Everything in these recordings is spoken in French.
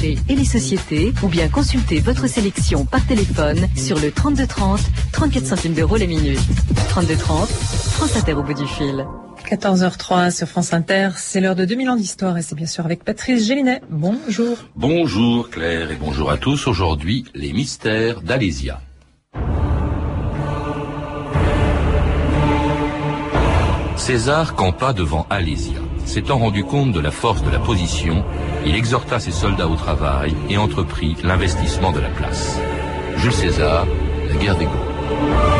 marchés et les sociétés ou bien consultez votre sélection par téléphone sur le 3230, 34 centimes d'euros les minutes. 3230, France Inter au bout du fil. 14h03 sur France Inter, c'est l'heure de 2000 ans d'histoire et c'est bien sûr avec Patrice Gélinet. Bonjour. Bonjour Claire et bonjour à tous. Aujourd'hui, les mystères d'Alésia. César campa devant Alésia. S'étant rendu compte de la force de la position, il exhorta ses soldats au travail et entreprit l'investissement de la place. Jules César, la guerre des Gaules.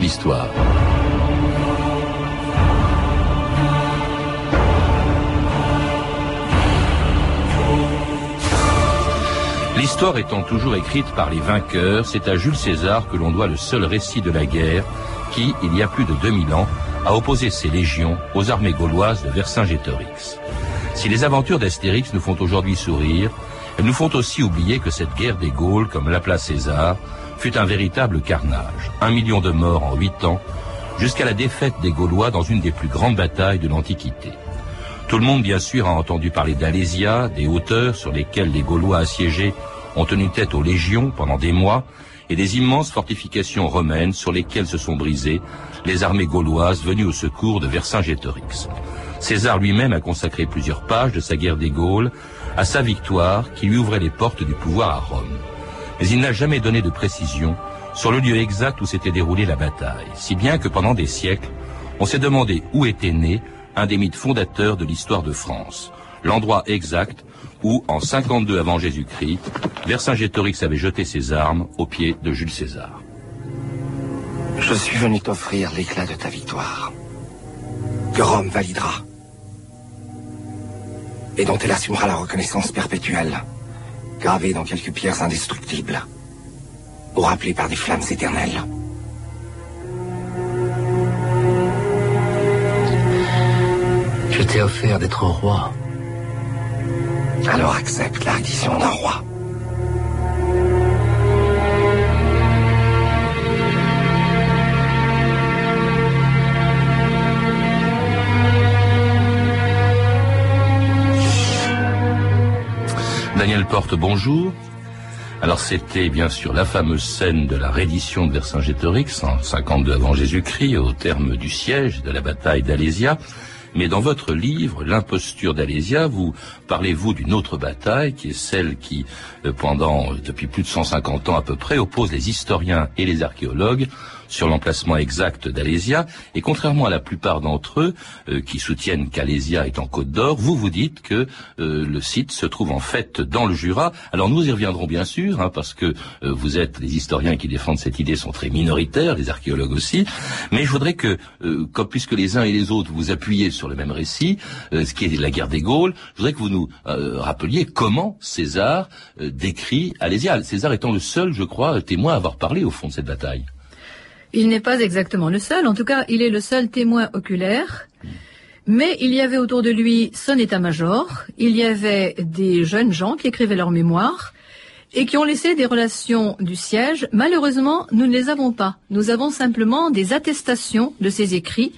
D'histoire. L'histoire étant toujours écrite par les vainqueurs, c'est à Jules César que l'on doit le seul récit de la guerre qui, il y a plus de 2000 ans, a opposé ses légions aux armées gauloises de Vercingétorix. Si les aventures d'Astérix nous font aujourd'hui sourire, elles nous font aussi oublier que cette guerre des Gaules, comme l'appela César, fut un véritable carnage. Un million de morts en huit ans, jusqu'à la défaite des Gaulois dans une des plus grandes batailles de l'Antiquité. Tout le monde, bien sûr, a entendu parler d'Alésia, des hauteurs sur lesquelles les Gaulois assiégés ont tenu tête aux légions pendant des mois, et des immenses fortifications romaines sur lesquelles se sont brisées les armées gauloises venues au secours de Vercingétorix. César lui-même a consacré plusieurs pages de sa guerre des Gaules à sa victoire qui lui ouvrait les portes du pouvoir à Rome mais il n'a jamais donné de précision sur le lieu exact où s'était déroulée la bataille, si bien que pendant des siècles, on s'est demandé où était né un des mythes fondateurs de l'histoire de France, l'endroit exact où, en 52 avant Jésus-Christ, Vercingétorix avait jeté ses armes aux pieds de Jules César. Je suis venu t'offrir l'éclat de ta victoire, que Rome validera, et dont elle assumera la reconnaissance perpétuelle gravé dans quelques pierres indestructibles, ou rappelé par des flammes éternelles. Je t'ai offert d'être roi. Alors accepte la reddition d'un roi. Daniel Porte, bonjour. Alors c'était bien sûr la fameuse scène de la reddition de Vercingétorix en 52 avant Jésus-Christ au terme du siège de la bataille d'Alésia. Mais dans votre livre, L'imposture d'Alésia, vous parlez-vous d'une autre bataille qui est celle qui, euh, pendant, depuis plus de 150 ans à peu près, oppose les historiens et les archéologues sur l'emplacement exact d'Alésia. Et contrairement à la plupart d'entre eux euh, qui soutiennent qu'Alésia est en Côte d'Or, vous vous dites que euh, le site se trouve en fait dans le Jura. Alors nous y reviendrons bien sûr, hein, parce que euh, vous êtes les historiens qui défendent cette idée sont très minoritaires, les archéologues aussi. Mais je voudrais que, comme puisque les uns et les autres vous appuyez sur le même récit, ce qui est la guerre des Gaules, je voudrais que vous nous rappeliez comment César décrit Alésia. César étant le seul, je crois, témoin à avoir parlé au fond de cette bataille. Il n'est pas exactement le seul, en tout cas, il est le seul témoin oculaire. Mais il y avait autour de lui son état-major, il y avait des jeunes gens qui écrivaient leurs mémoires et qui ont laissé des relations du siège. Malheureusement, nous ne les avons pas. Nous avons simplement des attestations de ces écrits.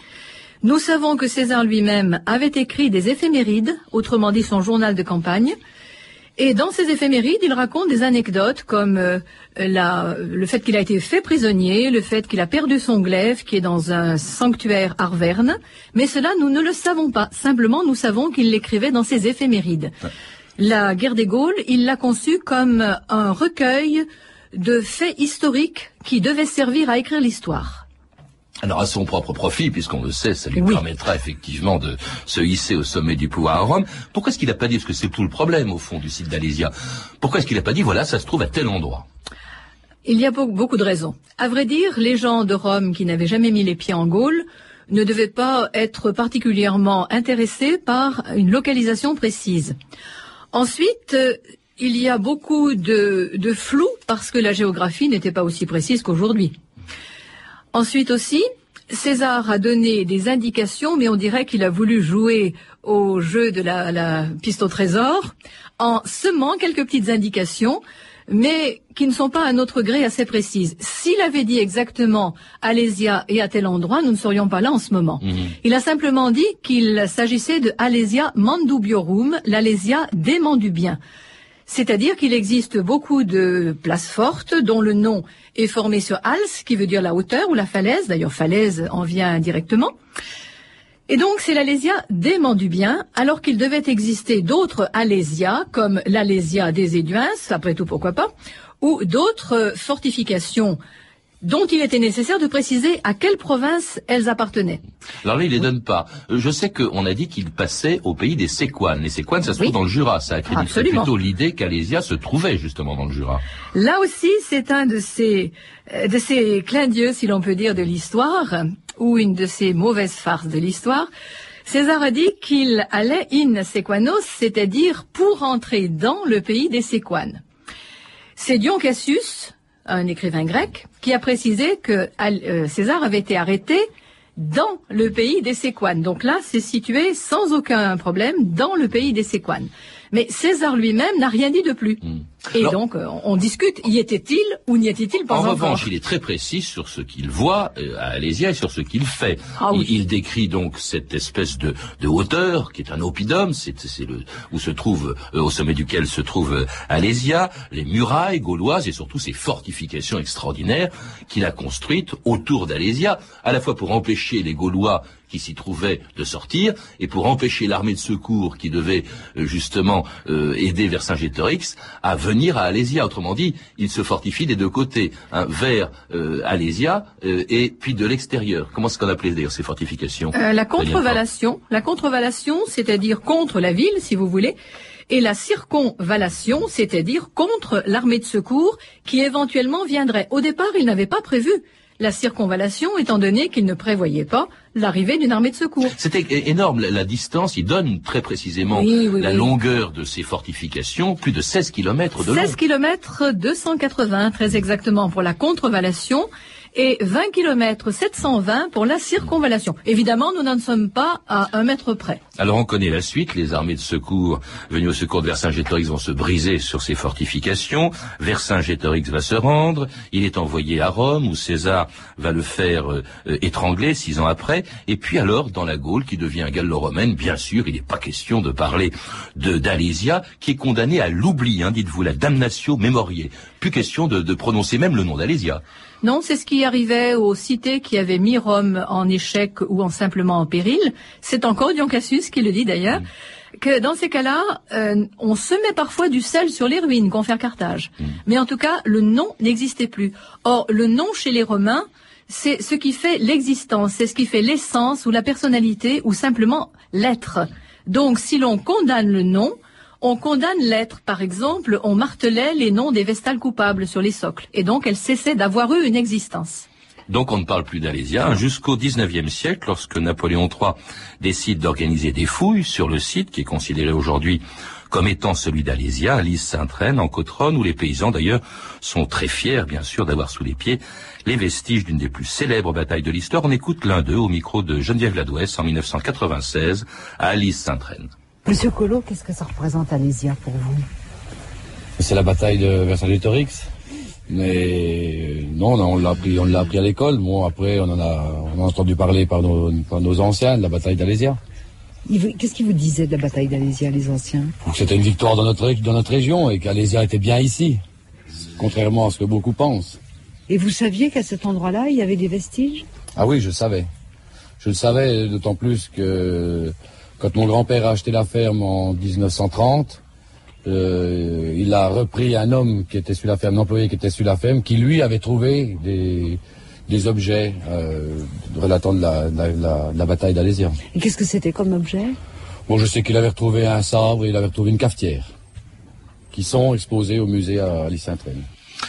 Nous savons que César lui-même avait écrit des éphémérides, autrement dit son journal de campagne, et dans ces éphémérides, il raconte des anecdotes comme euh, le fait qu'il a été fait prisonnier, le fait qu'il a perdu son glaive qui est dans un sanctuaire Arverne. Mais cela, nous ne le savons pas. Simplement, nous savons qu'il l'écrivait dans ses éphémérides. La guerre des Gaules, il l'a conçue comme un recueil de faits historiques qui devaient servir à écrire l'histoire. Alors à son propre profit, puisqu'on le sait, ça lui permettra effectivement de se hisser au sommet du pouvoir à Rome. Pourquoi est-ce qu'il n'a pas dit, parce que c'est tout le problème au fond du site d'Alésia, pourquoi est-ce qu'il n'a pas dit, voilà, ça se trouve à tel endroit? Il y a beaucoup de raisons. À vrai dire, les gens de Rome qui n'avaient jamais mis les pieds en Gaule ne devaient pas être particulièrement intéressés par une localisation précise. Ensuite, euh, il y a beaucoup de, de flou parce que la géographie n'était pas aussi précise qu'aujourd'hui. Ensuite aussi, César a donné des indications, mais on dirait qu'il a voulu jouer au jeu de la, la piste au trésor en semant quelques petites indications mais qui ne sont pas à notre gré assez précises. S'il avait dit exactement Alésia et à tel endroit, nous ne serions pas là en ce moment. Mhm. Il a simplement dit qu'il s'agissait de Alésia mandubiorum, l'Alésia dément du bien. C'est-à-dire qu'il existe beaucoup de places fortes dont le nom est formé sur als, qui veut dire la hauteur ou la falaise. D'ailleurs, falaise en vient directement. Et donc, c'est l'Alésia dément du bien, alors qu'il devait exister d'autres Alésias, comme l'Alésia des Éduins, après tout pourquoi pas, ou d'autres fortifications dont il était nécessaire de préciser à quelle province elles appartenaient. Alors là, il les donne pas. Euh, Je sais qu'on a dit qu'il passait au pays des Séquanes. Les Séquanes, ça se Oui. trouve dans le Jura. Ça accréditerait Absolument. plutôt l'idée qu'Alésia se trouvait justement dans le Jura. Là aussi, c'est un de ces, euh, de ces clins d'yeux, si l'on peut dire, de l'histoire, ou une de ces mauvaises farces de l'histoire. César a dit qu'il allait in Sequanos, c'est-à-dire pour entrer dans le pays des Séquanes. C'est Dion Cassius, un écrivain grec, qui a précisé que euh, César avait été arrêté dans le pays des Séquanes. Donc là, c'est situé sans aucun problème dans le pays des Séquanes. Mais César lui-même n'a rien dit de plus. Et Alors- donc, euh, on discute, y était-il ou n'y était-il pas en encore revanche, il est très précis sur ce qu'il voit euh, à Alésia et sur ce qu'il fait. Ah oui. il, il décrit donc cette espèce de, de hauteur qui est un oppidum, c'est le où se trouve euh, au sommet duquel se trouve Alésia, les murailles gauloises et surtout ces fortifications extraordinaires qu'il a construites autour d'Alésia, à la fois pour empêcher les Gaulois qui s'y trouvaient de sortir et pour empêcher l'armée de secours qui devait justement euh, aider Vercingétorix à venir à Alésia. Autrement dit, il se fortifie des deux côtés, hein, vers euh, Alésia euh, et puis de l'extérieur. Comment est-ce qu'on appelait d'ailleurs ces fortifications Euh, la contrevallation, la contrevallation, c'est-à-dire contre la ville, si vous voulez, et la circonvallation, c'est-à-dire contre l'armée de secours qui éventuellement viendrait. Au départ, il n'avait pas prévu la circonvallation, étant donné qu'il ne prévoyait pas l'arrivée d'une armée de secours. C'était énorme la, distance. Il donne très précisément Oui, oui, la oui. longueur de ces fortifications, plus de 16 kilomètres de long. 16 km 280 très exactement pour la contrevallation et 20 km 720 pour la circonvallation. Évidemment, nous n'en sommes pas à un mètre près. Alors on connaît la suite, les armées de secours venues au secours de Vercingétorix vont se briser sur ces fortifications, Vercingétorix va se rendre, il est envoyé à Rome où César va le faire euh, étrangler six ans après, et puis alors dans la Gaule qui devient gallo-romaine, bien sûr, il n'est pas question de parler de d'Alésia qui est condamnée à l'oubli, hein, dites-vous, la damnatio memoriae. Plus question de, de prononcer même le nom d'Alésia. Non, c'est ce qui arrivait aux cités qui avaient mis Rome en échec ou en simplement en péril. C'est encore Dion Cassius qui le dit d'ailleurs. Que dans ces cas-là, euh, on semait parfois du sel sur les ruines, confère Carthage. Mais en tout cas, le nom n'existait plus. Or, le nom chez les Romains, c'est ce qui fait l'existence, c'est ce qui fait l'essence ou la personnalité ou simplement l'être. Donc, si l'on condamne le nom, on condamne l'être. Par exemple, on martelait les noms des vestales coupables sur les socles. Et donc, elles cessaient d'avoir eu une existence. Donc on ne parle plus d'Alésia hein, jusqu'au XIXe siècle, lorsque Napoléon III décide d'organiser des fouilles sur le site qui est considéré aujourd'hui comme étant celui d'Alésia, à Lys-Sainte-Reine, en Côte-Rhône, où les paysans d'ailleurs sont très fiers, bien sûr, d'avoir sous les pieds les vestiges d'une des plus célèbres batailles de l'histoire. On écoute l'un d'eux au micro de Geneviève Ladouès en 1996 à Lys-Sainte-Reine. Monsieur Collot, qu'est-ce que ça représente Alésia pour vous? C'est la bataille de Vercingétorix. Mais euh, non, on l'a appris, on l'a appris à l'école. Bon, après, on en a, on a entendu parler par nos, par nos anciens de la bataille d'Alésia. Qu'est-ce qu'ils vous disaient de la bataille d'Alésia, les anciens? C'était une victoire dans notre, dans notre région et qu'Alésia était bien ici. Contrairement à ce que beaucoup pensent. Et vous saviez qu'à cet endroit-là, il y avait des vestiges? Ah oui, je le savais. Je le savais d'autant plus que quand mon grand-père a acheté la ferme en 1930, euh, il a repris un homme qui était sur la ferme, un employé qui était sur la ferme, qui lui avait trouvé des, des objets euh, relatant de la, de la- de la- de la bataille d'Alésia. Et qu'est-ce que c'était comme objet? Bon, je sais qu'il avait retrouvé un sabre et il avait retrouvé une cafetière qui sont exposés au musée à Lys-Sainte-Reine.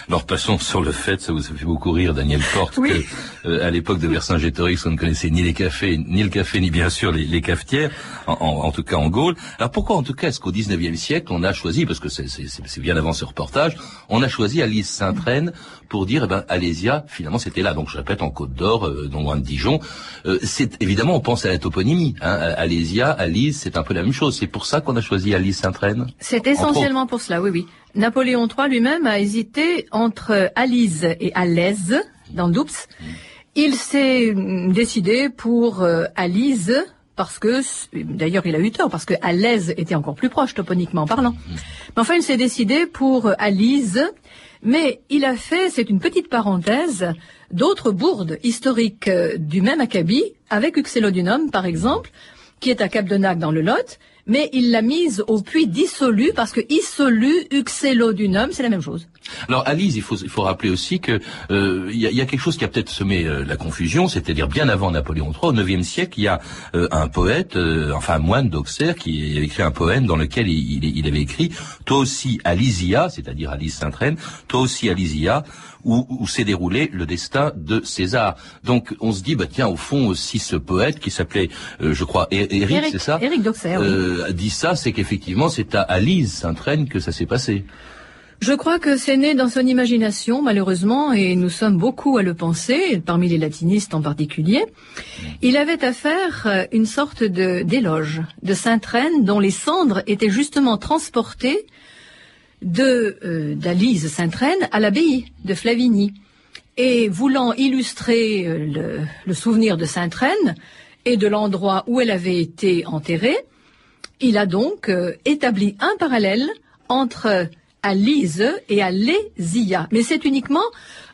Alors passons sur le fait, ça vous a fait beaucoup rire Daniel Porte, Oui. que euh, à l'époque de Vercingétorix, on ne connaissait ni les cafés, ni le café, ni bien sûr les, les cafetières, en, en- en tout cas en Gaule. Alors pourquoi en tout cas est-ce qu'au 19e siècle on a choisi, parce que c'est- c'est c'est- bien avant ce reportage, on a choisi Alice Saint-Reine pour dire, eh ben, Alésia, finalement c'était là, donc je répète, en Côte d'Or, euh, non loin de Dijon. Euh, c'est évidemment on pense à la toponymie, hein, Alésia, Alice, c'est un peu la même chose. C'est pour ça qu'on a choisi Alice Saint-Reine. C'est essentiellement pour cela, oui, oui. Napoléon III lui-même a hésité entre Alise et Alaise, dans Doubs. Il s'est décidé pour euh, Alise, parce que, d'ailleurs il a eu tort, parce que Alaise était encore plus proche, toponiquement parlant. Mais enfin, il s'est décidé pour euh, Alise, mais il a fait, c'est une petite parenthèse, d'autres bourdes historiques euh, du même acabit, avec Uxellodunum par exemple, qui est à Cap-de-Nac dans le Lot, mais il l'a mise au puits dissolu parce que issolu, Uxellodunum, c'est la même chose. Alors Alice, il faut, il faut rappeler aussi que euh, il y, a, y a quelque chose qui a peut-être semé euh, la confusion, c'est-à-dire bien avant Napoléon III, au IXe siècle, il y a euh, un poète, euh, enfin un moine d'Auxerre, qui avait écrit un poème dans lequel il, il- il avait écrit « Toi aussi Alysia », c'est-à-dire Alice Saint-Reine, « Toi aussi Alysia », où, où s'est déroulé le destin de César. Donc on se dit, bah tiens, au fond aussi ce poète qui s'appelait, euh, je crois, Éric, c'est ça Éric d'Auxerre, oui. euh, dit ça, c'est qu'effectivement c'est à Alice Saint-Reine que ça s'est passé. Je crois que c'est né dans son imagination, malheureusement, et nous sommes beaucoup à le penser, parmi les latinistes en particulier. Il avait à faire euh, une sorte de d'éloge de Sainte Reine dont les cendres étaient justement transportées de euh, d'Alise Sainte Reine à l'abbaye de Flavigny. Et voulant illustrer euh, le, souvenir de Sainte Reine et de l'endroit où elle avait été enterrée, il a donc euh, établi un parallèle entre Alise et Alésia. Mais c'est uniquement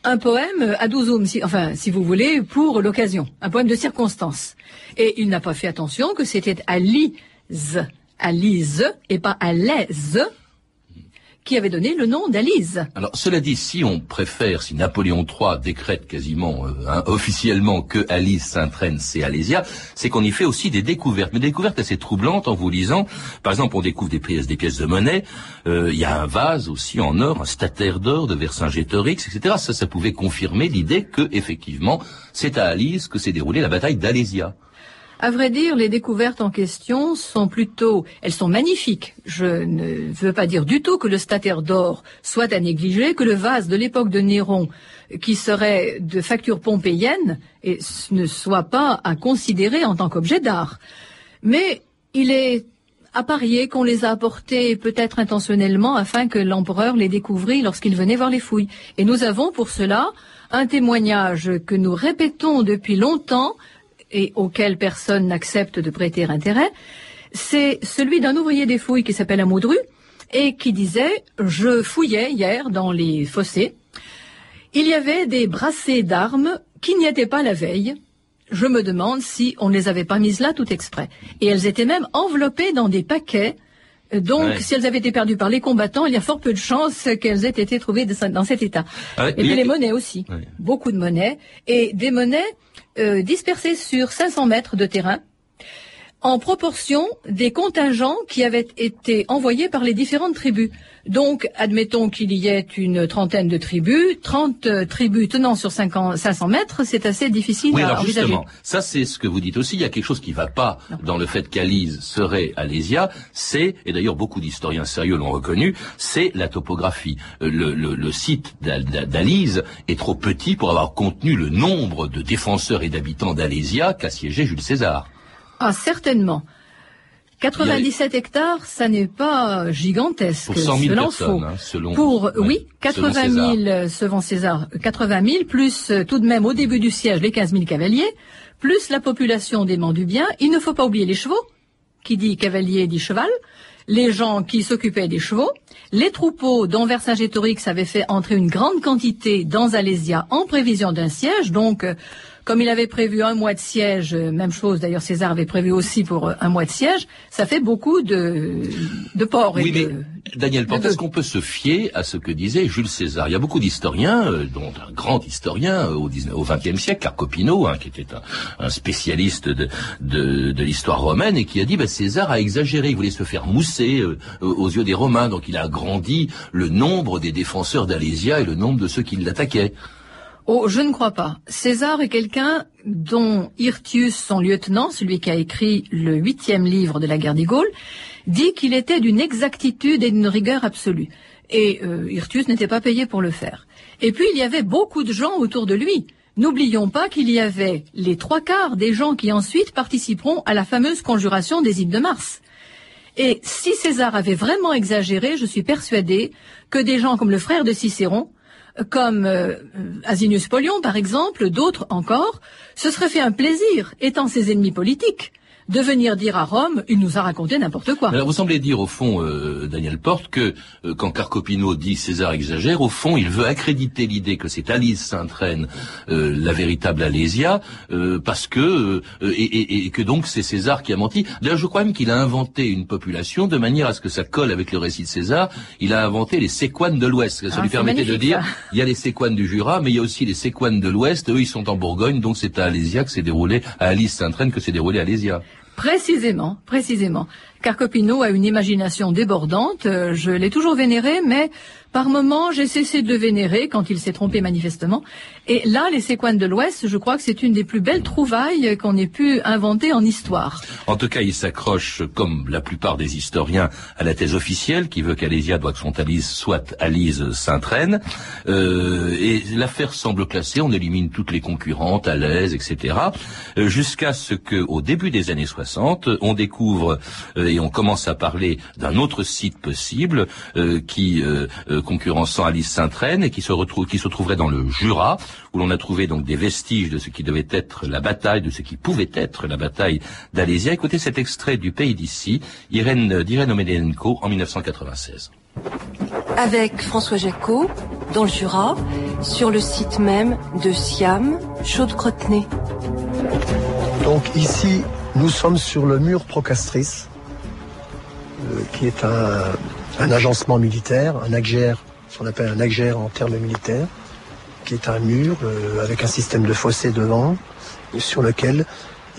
un poème à douzoum, si, enfin, si vous voulez, pour l'occasion. Un poème de circonstance. Et il n'a pas fait attention que c'était Alise, Alise, et pas Alaise, qui avait donné le nom d'Alise. Alors, cela dit, si on préfère, si Napoléon III décrète quasiment euh, hein, officiellement que Alice Saint-Reine c'est Alésia, c'est qu'on y fait aussi des découvertes, mais des découvertes assez troublantes en vous lisant. Par exemple, on découvre des pièces, des pièces de monnaie. euh, Il y a un vase aussi en or, un stataire d'or de Vercingétorix, etc. Ça, ça pouvait confirmer l'idée que effectivement, c'est à Alice que s'est déroulée la bataille d'Alésia. À vrai dire, les découvertes en question sont plutôt, elles sont magnifiques. Je ne veux pas dire du tout que le stataire d'or soit à négliger, que le vase de l'époque de Néron, qui serait de facture pompéienne, et ne soit pas à considérer en tant qu'objet d'art. Mais il est à parier qu'on les a apportés peut-être intentionnellement afin que l'empereur les découvrît lorsqu'il venait voir les fouilles. Et nous avons pour cela un témoignage que nous répétons depuis longtemps et auquel personne n'accepte de prêter intérêt, c'est celui d'un ouvrier des fouilles qui s'appelle Amoudru et qui disait je fouillais hier dans les fossés. Il y avait des brassées d'armes qui n'y étaient pas la veille. Je me demande si on ne les avait pas mises là tout exprès. Et elles étaient même enveloppées dans des paquets. Donc, Ouais. si elles avaient été perdues par les combattants, il y a fort peu de chances qu'elles aient été trouvées dans cet état. Ah et puis les monnaies aussi. Ouais. Beaucoup de monnaies. Et des monnaies euh, dispersées sur 500 mètres de terrain en proportion des contingents qui avaient été envoyés par les différentes tribus. Donc, admettons qu'il y ait une trentaine de tribus, 30 euh, tribus tenant sur 50 500 mètres, c'est assez difficile Oui, à alors envisager. justement, ça c'est ce que vous dites aussi. Il y a quelque chose qui va pas dans le fait qu'Alise serait Alésia. C'est, et d'ailleurs beaucoup d'historiens sérieux l'ont reconnu, c'est la topographie. Euh, Le, le- le site d'Al- d'Al- d'Alise est trop petit pour avoir contenu le nombre de défenseurs et d'habitants d'Alésia qu'a siégé Jules César. Ah, certainement. 97 hectares, ça n'est pas gigantesque. Pour 100 000 cela en personnes, faut. hein, selon. Pour, ouais, oui, selon 80 César. 000 euh, selon César, euh, 80 000, plus euh, tout de même au début du siège les 15 000 cavaliers, plus la population des du bien. Il ne faut pas oublier les chevaux, qui dit cavalier dit cheval, les gens qui s'occupaient des chevaux, les troupeaux dont Vercingétorix avait fait entrer une grande quantité dans Alésia en prévision d'un siège, donc euh, comme il avait prévu un mois de siège, euh, même chose d'ailleurs César avait prévu aussi pour euh, un mois de siège, ça fait beaucoup de, de porcs et Oui, mais de... Daniel est-ce qu'on peut se fier à ce que disait Jules César? Il y a beaucoup d'historiens, euh, dont un grand historien au, 19 au XXe siècle, Carcopino, hein, qui était un, un spécialiste de, de, de l'histoire romaine, et qui a dit bah, César a exagéré, il voulait se faire mousser euh, aux yeux des Romains, donc il a agrandi le nombre des défenseurs d'Alésia et le nombre de ceux qui l'attaquaient. Oh, je ne crois pas. César est quelqu'un dont Hirtius, son lieutenant, celui qui a écrit le huitième livre de la guerre des Gaules, dit qu'il était d'une exactitude et d'une rigueur absolue. Et euh, Hirtius n'était pas payé pour le faire. Et puis il y avait beaucoup de gens autour de lui. N'oublions pas qu'il y avait les trois quarts des gens qui ensuite participeront à la fameuse conjuration des îles de Mars. Et si César avait vraiment exagéré, je suis persuadé que des gens comme le frère de Cicéron, comme euh, Asinius Polion par exemple, d'autres encore, se seraient fait un plaisir, étant ses ennemis politiques, de venir dire à Rome, il nous a raconté n'importe quoi. Alors vous semblez dire au fond, euh, Daniel Porte, que euh, quand Carcopino dit César exagère, au fond il veut accréditer l'idée que c'est Alice Sainte-Reine euh, la véritable Alésia, euh, parce que euh, et, et- et que donc c'est César qui a menti. D'ailleurs je crois même qu'il a inventé une population de manière à ce que ça colle avec le récit de César. Il a inventé les séquanes de l'Ouest. Ça Ah, lui permettait de dire ça. il y a les séquanes du Jura, mais il y a aussi les séquanes de l'Ouest. Eux ils sont en Bourgogne, donc c'est à Alésia que s'est déroulé à Alice Sainte-Reine que s'est déroulé Alésia. Précisément, précisément. Carcopino a une imagination débordante. euh, Je l'ai toujours vénéré, mais par moments, j'ai cessé de le vénérer quand il s'est trompé manifestement. Et là, les séquanes de l'Ouest, je crois que c'est une des plus belles trouvailles qu'on ait pu inventer en histoire. En tout cas, il s'accroche, comme la plupart des historiens, à la thèse officielle qui veut qu'Alésia doit Alice soit Alise Sainte-Reine. Euh, et l'affaire semble classée, on élimine toutes les concurrentes, Alès, etc. euh, Jusqu'à ce que, au début des années 60, on découvre euh, et on commence à parler d'un autre site possible euh, qui euh, concurrençant Alice Sainte-Reine et qui se retrouve, qui se trouverait dans le Jura, où l'on a trouvé donc des vestiges de ce qui devait être la bataille, de ce qui pouvait être la bataille d'Alésia. Écoutez cet extrait du pays d'ici, Irène, d'Irène Omedenko en 1996. avec François Jacot, dans le Jura, sur le site même de Siam, Chaude-Crotenay. Donc ici, nous sommes sur le mur Procastris, euh, qui est un, un agencement militaire, un agère, ce qu'on appelle un agère en termes militaires, qui est un mur euh, avec un système de fossés devant, sur lequel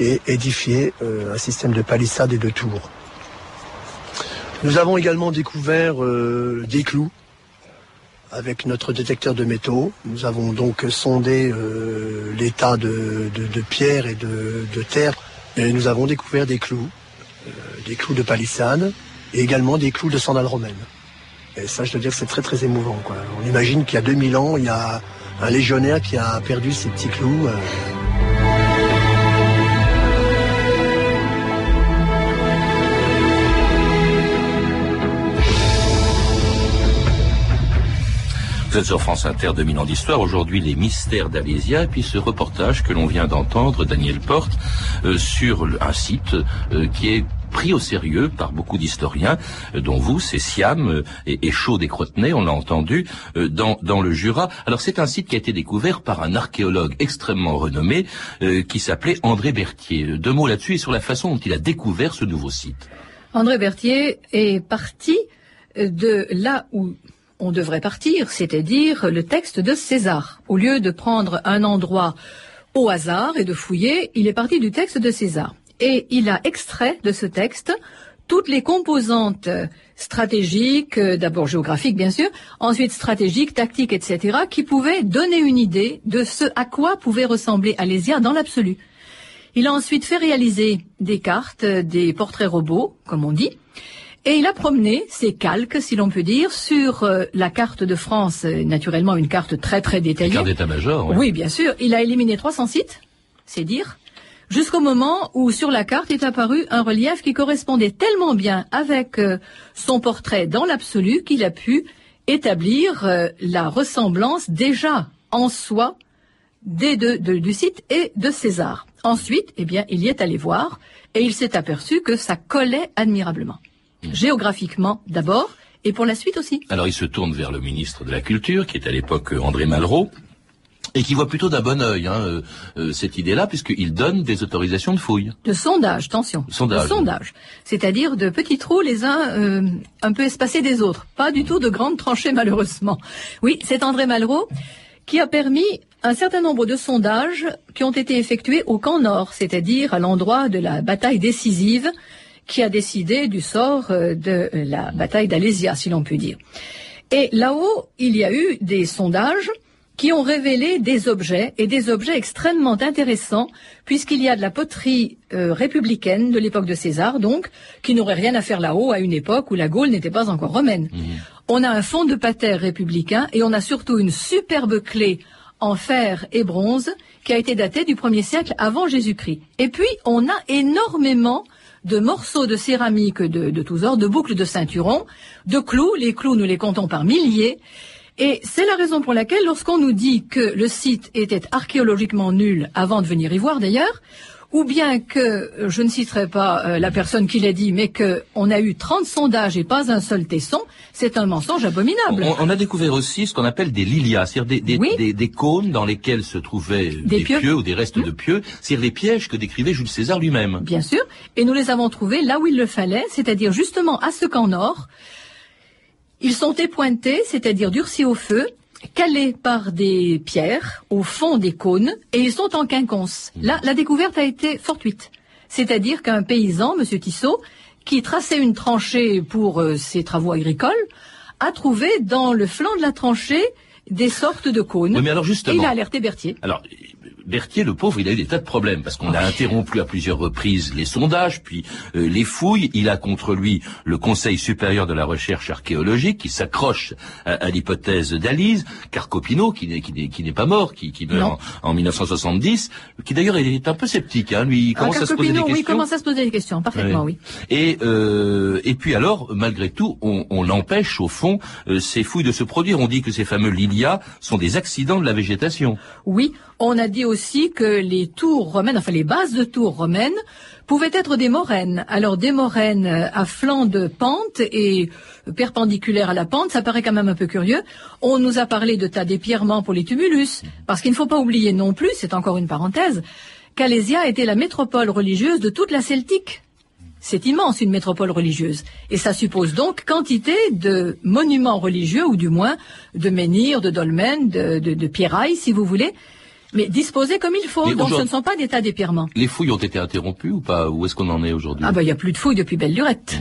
est édifié euh, un système de palissades et de tours. Nous avons également découvert euh, des clous avec notre détecteur de métaux. Nous avons donc sondé l'état de, de, de pierre et de, de terre et nous avons découvert des clous, des clous de palissade et également des clous de sandales romaines. Et ça, je dois dire que c'est très très émouvant. On imagine qu'il y a 2000 ans, il y a un légionnaire qui a perdu ses petits clous. euh, Vous êtes sur France Inter 2000 ans d'histoire. Aujourd'hui, les mystères d'Alésia et puis ce reportage que l'on vient d'entendre, Daniel Porte, euh, sur un site euh, qui est pris au sérieux par beaucoup d'historiens, euh, dont vous, c'est Siam euh, et, et Chaud des Crotenay, on l'a entendu, euh, dans, dans le Jura. Alors c'est un site qui a été découvert par un archéologue extrêmement renommé qui s'appelait André Berthier. Deux mots là-dessus et sur la façon dont il a découvert ce nouveau site. André Berthier est parti de là où on devrait partir, c'est-à-dire le texte de César. Au lieu de prendre un endroit au hasard et de fouiller, il est parti du texte de César. Et il a extrait de ce texte toutes les composantes stratégiques, euh, d'abord géographiques bien sûr, ensuite stratégiques, tactiques, etc., qui pouvaient donner une idée de ce à quoi pouvait ressembler Alésia dans l'absolu. Il a ensuite fait réaliser des cartes, euh, des portraits robots, comme on dit, et il a promené ses calques, si l'on peut dire, sur euh, la carte de France, naturellement une carte très très détaillée. Carte d'état-major. ouais. Oui, bien sûr. Il a éliminé 300 sites, c'est dire, jusqu'au moment où sur la carte est apparu un relief qui correspondait tellement bien avec euh, son portrait dans l'absolu qu'il a pu établir euh, la ressemblance déjà en soi des deux, de- du site et de César. Ensuite, eh bien, il y est allé voir et il s'est aperçu que ça collait admirablement. Géographiquement d'abord et pour la suite aussi. Alors il se tourne vers le ministre de la Culture, qui est à l'époque euh, André Malraux, Et qui voit plutôt d'un bon œil hein, euh, euh, cette idée-là, puisqu'il donne des autorisations de fouilles. De sondage, attention. Sondage. De sondage. C'est-à-dire de petits trous les uns euh, un peu espacés des autres. Pas du tout de grandes tranchées, malheureusement. Oui, c'est André Malraux qui a permis un certain nombre de sondages qui ont été effectués au camp nord, c'est-à-dire à, l'endroit de la bataille décisive qui a décidé du sort de la bataille d'Alésia, si l'on peut dire. Et là-haut, il y a eu des sondages qui ont révélé des objets, et des objets extrêmement intéressants, puisqu'il y a de la poterie euh, républicaine de l'époque de César, donc, qui n'aurait rien à faire là-haut à une époque où la Gaule n'était pas encore romaine. On a un fond de patère républicain, et on a surtout une superbe clé en fer et bronze, qui a été datée du 1er siècle avant Jésus-Christ. Et puis, on a énormément de morceaux de céramique de, de tous ordres, de boucles de ceinturons, de clous. Les clous, nous les comptons par milliers. Et c'est la raison pour laquelle, lorsqu'on nous dit que le site était archéologiquement nul avant de venir y voir d'ailleurs, ou bien que, euh, je ne citerai pas euh, la personne qui l'a dit, mais qu'on a eu 30 sondages et pas un seul tesson, c'est un mensonge abominable. On, on a découvert aussi ce qu'on appelle des lilias, c'est-à-dire des, des, Oui. des- des cônes dans lesquels se trouvaient des, pieux. pieux. ou des restes de pieux, c'est-à-dire les pièges que décrivait Jules César lui-même. Bien sûr, et nous les avons trouvés là où il le fallait, c'est-à-dire justement à ce camp nord. Ils sont épointés, c'est-à-dire durcis au feu, calés par des pierres au fond des cônes, et ils sont en quinconce. Là, la découverte a été fortuite. C'est-à-dire qu'un paysan, Monsieur Tissot, qui traçait une tranchée pour euh, ses travaux agricoles, a trouvé dans le flanc de la tranchée des sortes de cônes. Oui, mais alors et justement- il a alerté Berthier. Alors, Berthier, le pauvre, il a eu des tas de problèmes parce qu'on a interrompu à plusieurs reprises les sondages, puis euh, les fouilles. Il a contre lui le Conseil supérieur de la recherche archéologique qui s'accroche à, à l'hypothèse d'Alise, Carcopino, qui n'est qui n'est qui n'est pas mort, qui, qui meurt en, en 1970, qui d'ailleurs est un peu sceptique. Hein, lui, il commence Ah, à se poser des Carcopino, questions. oui, commence à se poser des questions, parfaitement, oui. Et euh, et puis alors, malgré tout, on, on empêche au fond euh, ces fouilles de se produire. On dit que ces fameux lilia sont des accidents de la végétation. Oui, on a dit aussi que les tours romaines, enfin les bases de tours romaines, pouvaient être des moraines. Alors des moraines euh, à flanc de pente et perpendiculaires à la pente, ça paraît quand même un peu curieux. On nous a parlé de tas d'épièrements pour les tumulus, parce qu'il ne faut pas oublier non plus, c'est encore une parenthèse, qu'Alésia était la métropole religieuse de toute la Celtique. C'est immense une métropole religieuse. Et ça suppose donc quantité de monuments religieux, ou du moins de menhirs, de dolmens, de, de, de pierrailles, si vous voulez, mais disposés comme il faut. Mais Donc ce ne sont pas des tas d'éperments. Les fouilles ont été interrompues ou pas? Où est-ce qu'on en est aujourd'hui? Ah ben il n'y a plus de fouilles depuis belle lurette.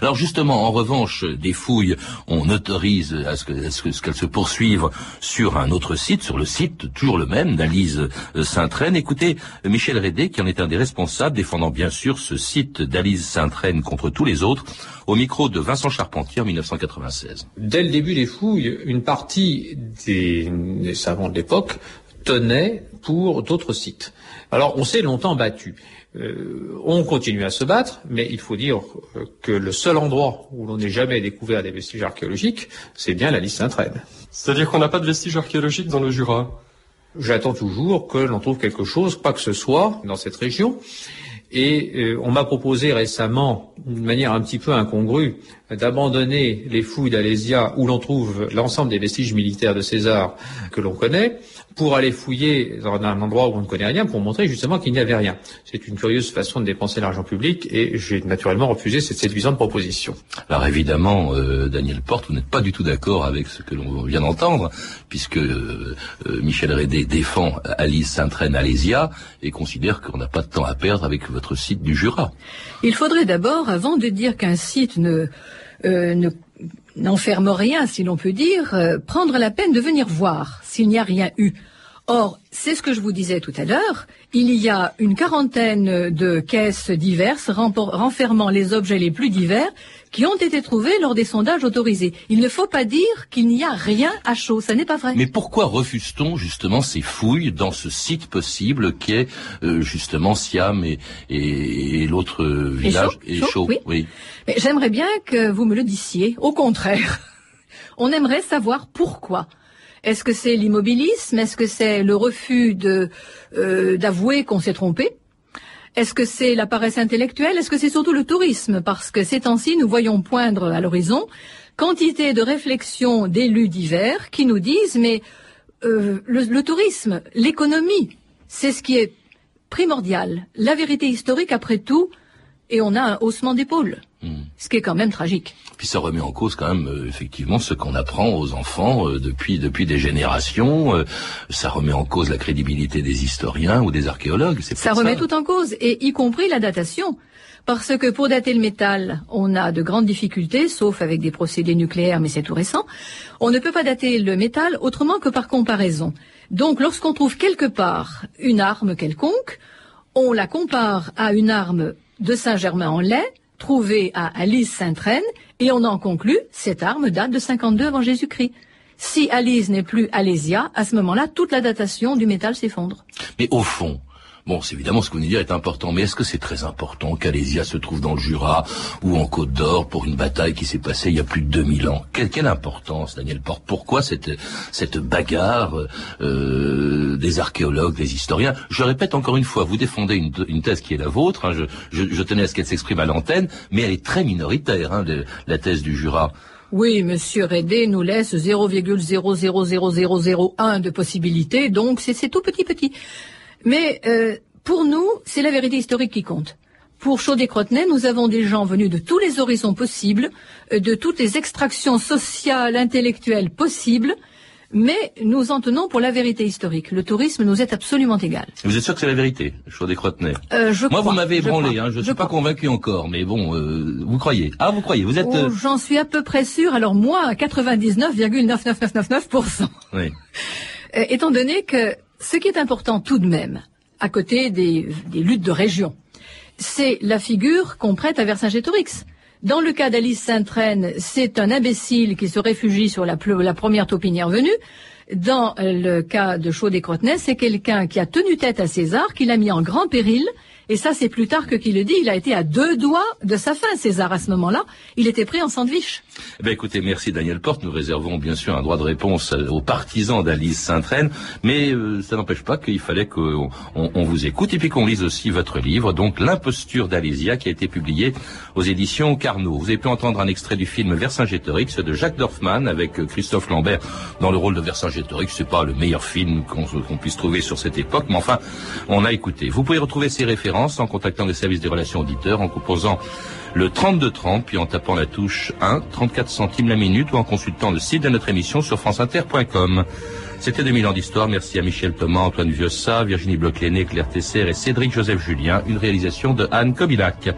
Alors justement, en revanche, des fouilles, on autorise à ce que- à ce que- ce qu'elles se poursuivent sur un autre site, sur le site toujours le même d'Alise euh, Saint-Traine. Écoutez, Michel Rédé, qui en est un des responsables, défendant bien sûr ce site d'Alise Saint-Traine contre tous les autres, au micro de Vincent Charpentier en 1996. Dès le début des fouilles, une partie des, des savants de l'époque tenait pour d'autres sites. Alors on s'est longtemps battu. Euh, on continue à se battre, mais il faut dire euh, que le seul endroit où l'on n'ait jamais découvert des vestiges archéologiques, c'est bien la liste Saint-Traine. C'est-à-dire qu'on n'a pas de vestiges archéologiques dans le Jura? J'attends toujours que l'on trouve quelque chose, quoi que ce soit, dans cette région. Et euh, on m'a proposé récemment, d'une manière un petit peu incongrue, d'abandonner les fouilles d'Alésia où l'on trouve l'ensemble des vestiges militaires de César que l'on connaît, pour aller fouiller dans un endroit où on ne connaît rien, pour montrer justement qu'il n'y avait rien. C'est une curieuse façon de dépenser l'argent public et j'ai naturellement refusé cette séduisante proposition. Alors évidemment, euh, Daniel Porte, vous n'êtes pas du tout d'accord avec ce que l'on vient d'entendre, puisque euh, euh, Michel Rédé défend Alice Saint-Traine Alésia et considère qu'on n'a pas de temps à perdre avec votre Il faudrait d'abord, avant de dire qu'un site ne, euh, ne n'enferme rien, si l'on peut dire, euh, prendre la peine de venir voir s'il n'y a rien eu. Or, c'est ce que je vous disais tout à l'heure, il y a une quarantaine de caisses diverses renfermant les objets les plus divers qui ont été trouvés lors des sondages autorisés. Il ne faut pas dire qu'il n'y a rien à chaud, ça n'est pas vrai. Mais pourquoi refuse-t-on justement ces fouilles dans ce site possible qui est euh, justement Siam et, et, et l'autre euh, Et village oui. oui. Mais j'aimerais bien que vous me le disiez. Au contraire, on aimerait savoir pourquoi. Est-ce que c'est l'immobilisme? Est-ce que c'est le refus euh, d'avouer qu'on s'est trompé? Est-ce que c'est la paresse intellectuelle? Est-ce que c'est surtout le tourisme? Parce que ces temps-ci, nous voyons poindre à l'horizon quantité de réflexions d'élus divers qui nous disent mais euh, le, le tourisme, l'économie, c'est ce qui est primordial. La vérité historique, après tout, et on a un haussement d'épaule. Ce qui est quand même tragique. Puis ça remet en cause quand même euh, effectivement ce qu'on apprend aux enfants euh, depuis depuis des générations. Euh, ça remet en cause la crédibilité des historiens ou des archéologues. C'est Ça remet tout en cause, et y compris la datation. Parce que pour dater le métal, on a de grandes difficultés, sauf avec des procédés nucléaires, mais c'est tout récent. On ne peut pas dater le métal autrement que par comparaison. Donc lorsqu'on trouve quelque part une arme quelconque, on la compare à une arme de Saint-Germain-en-Laye, trouvée à Alice Sainte-Reine, et on en conclut, cette arme date de 52 avant Jésus-Christ. Si Alice n'est plus Alésia, à ce moment-là, toute la datation du métal s'effondre. Mais au fond, bon, c'est évidemment ce que vous venez dire est important, mais est-ce que c'est très important qu'Alésia se trouve dans le Jura ou en Côte d'Or pour une bataille qui s'est passée il y a plus de 2000 ans? Quelle, quelle importance, Daniel Porte? Pourquoi cette, cette bagarre euh, des archéologues, des historiens? Je répète encore une fois, vous défendez une, une thèse qui est la vôtre, hein, je, je, je tenais à ce qu'elle s'exprime à l'antenne, mais elle est très minoritaire, hein, la thèse du Jura. Oui, Monsieur Rédé nous laisse 0,00001 de possibilités, donc c'est tout petit petit. Mais euh, pour nous, c'est la vérité historique qui compte. Pour Chaudet-Crotenay, nous avons des gens venus de tous les horizons possibles, euh, de toutes les extractions sociales, intellectuelles possibles, mais nous en tenons pour la vérité historique. Le tourisme nous est absolument égal. Vous êtes sûr que c'est la vérité, chaud des Crotenay Euh, Moi, crois, vous m'avez ébranlé, hein, je ne suis pas convaincu encore, mais bon, euh, vous croyez. Ah, vous croyez, vous êtes... Oh, euh, J'en suis à peu près sûr. Alors moi, à 99,99999%. oui. Euh, étant donné que ce qui est important tout de même, à côté des, luttes de région, c'est la figure qu'on prête à Vercingétorix. Dans le cas d'Alice Sainte-Reine, c'est un imbécile qui se réfugie sur la, la première taupinière venue. Dans euh, le cas de Chaudet-Crotenay, c'est quelqu'un qui a tenu tête à César, qui l'a mis en grand péril. Et ça, c'est plus tard que qui le dit. Il a été à deux doigts de sa fin, César, à ce moment-là. Il était pris en sandwich. Eh bien, écoutez, merci Daniel Porte. Nous réservons bien sûr un droit de réponse euh, aux partisans d'Alice Sainte-Reine, mais euh, ça n'empêche pas qu'il fallait qu'on on, on vous écoute et puis qu'on lise aussi votre livre, donc L'imposture d'Alésia, qui a été publié aux éditions Carnot. Vous avez pu entendre un extrait du film Vercingétorix de Jacques Dorfman avec euh, Christophe Lambert dans le rôle de Vercingétorix. C'est pas le meilleur film qu'on puisse trouver sur cette époque, mais enfin, on a écouté. Vous pouvez retrouver ces références en contactant les services des relations auditeurs, en composant le 3230, puis en tapant la touche 1, 34 centimes la minute, ou en consultant le site de notre émission sur franceinter.com. C'était 2000 ans d'histoire. Merci à Michel Thomas, Antoine Viossa, Virginie Bloch-Léné, Claire Tesser et Cédric Joseph Julien. Une réalisation de Anne Kobilac.